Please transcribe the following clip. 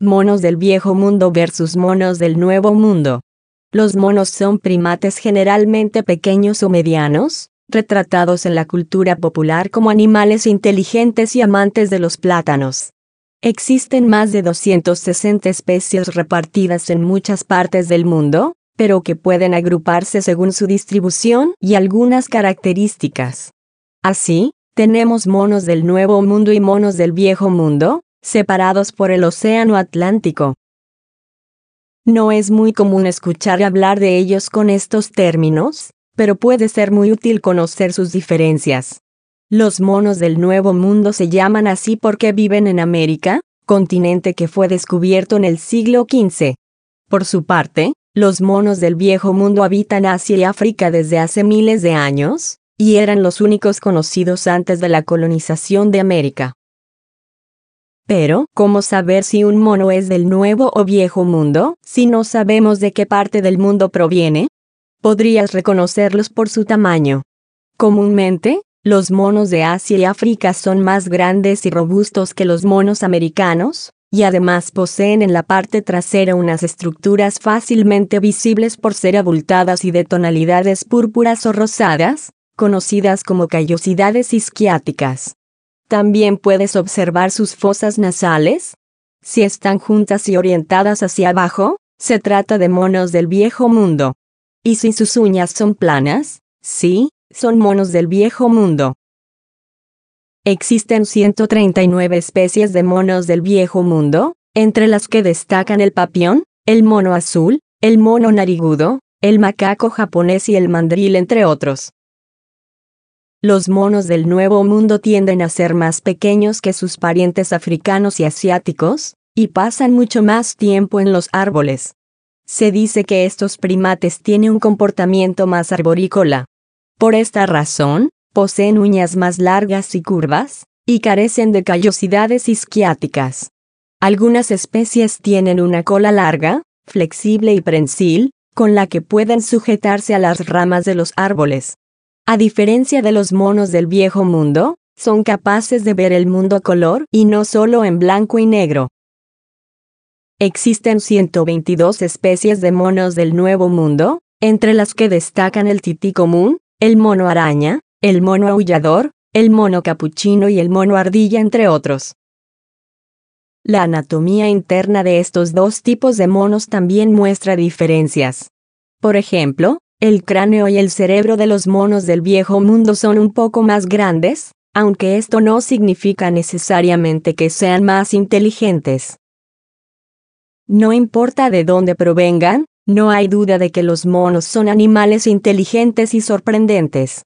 Monos del viejo mundo versus monos del nuevo mundo. Los monos son primates generalmente pequeños o medianos, retratados en la cultura popular como animales inteligentes y amantes de los plátanos. Existen más de 260 especies repartidas en muchas partes del mundo, pero que pueden agruparse según su distribución y algunas características. Así, tenemos monos del Nuevo Mundo y monos del Viejo Mundo, separados por el Océano Atlántico. No es muy común escuchar hablar de ellos con estos términos, pero puede ser muy útil conocer sus diferencias. Los monos del Nuevo Mundo se llaman así porque viven en América, continente que fue descubierto en el siglo XV. Por su parte, los monos del Viejo Mundo habitan Asia y África desde hace miles de años, y eran los únicos conocidos antes de la colonización de América. Pero, ¿cómo saber si un mono es del nuevo o viejo mundo, si no sabemos de qué parte del mundo proviene? Podrías reconocerlos por su tamaño. Comúnmente, los monos de Asia y África son más grandes y robustos que los monos americanos, y además poseen en la parte trasera unas estructuras fácilmente visibles por ser abultadas y de tonalidades púrpuras o rosadas, conocidas como callosidades isquiáticas. También puedes observar sus fosas nasales. Si están juntas y orientadas hacia abajo, se trata de monos del viejo mundo. Y si sus uñas son planas, sí, son monos del viejo mundo. Existen 139 especies de monos del viejo mundo, entre las que destacan el papión, el mono azul, el mono narigudo, el macaco japonés y el mandril entre otros. Los monos del Nuevo Mundo tienden a ser más pequeños que sus parientes africanos y asiáticos, y pasan mucho más tiempo en los árboles. Se dice que estos primates tienen un comportamiento más arborícola. Por esta razón, poseen uñas más largas y curvas, y carecen de callosidades isquiáticas. Algunas especies tienen una cola larga, flexible y prensil, con la que pueden sujetarse a las ramas de los árboles. A diferencia de los monos del viejo mundo, son capaces de ver el mundo a color y no solo en blanco y negro. Existen 122 especies de monos del Nuevo Mundo, entre las que destacan el tití común, el mono araña, el mono aullador, el mono capuchino y el mono ardilla, entre otros. La anatomía interna de estos dos tipos de monos también muestra diferencias. Por ejemplo, el cráneo y el cerebro de los monos del viejo mundo son un poco más grandes, aunque esto no significa necesariamente que sean más inteligentes. No importa de dónde provengan, no hay duda de que los monos son animales inteligentes y sorprendentes.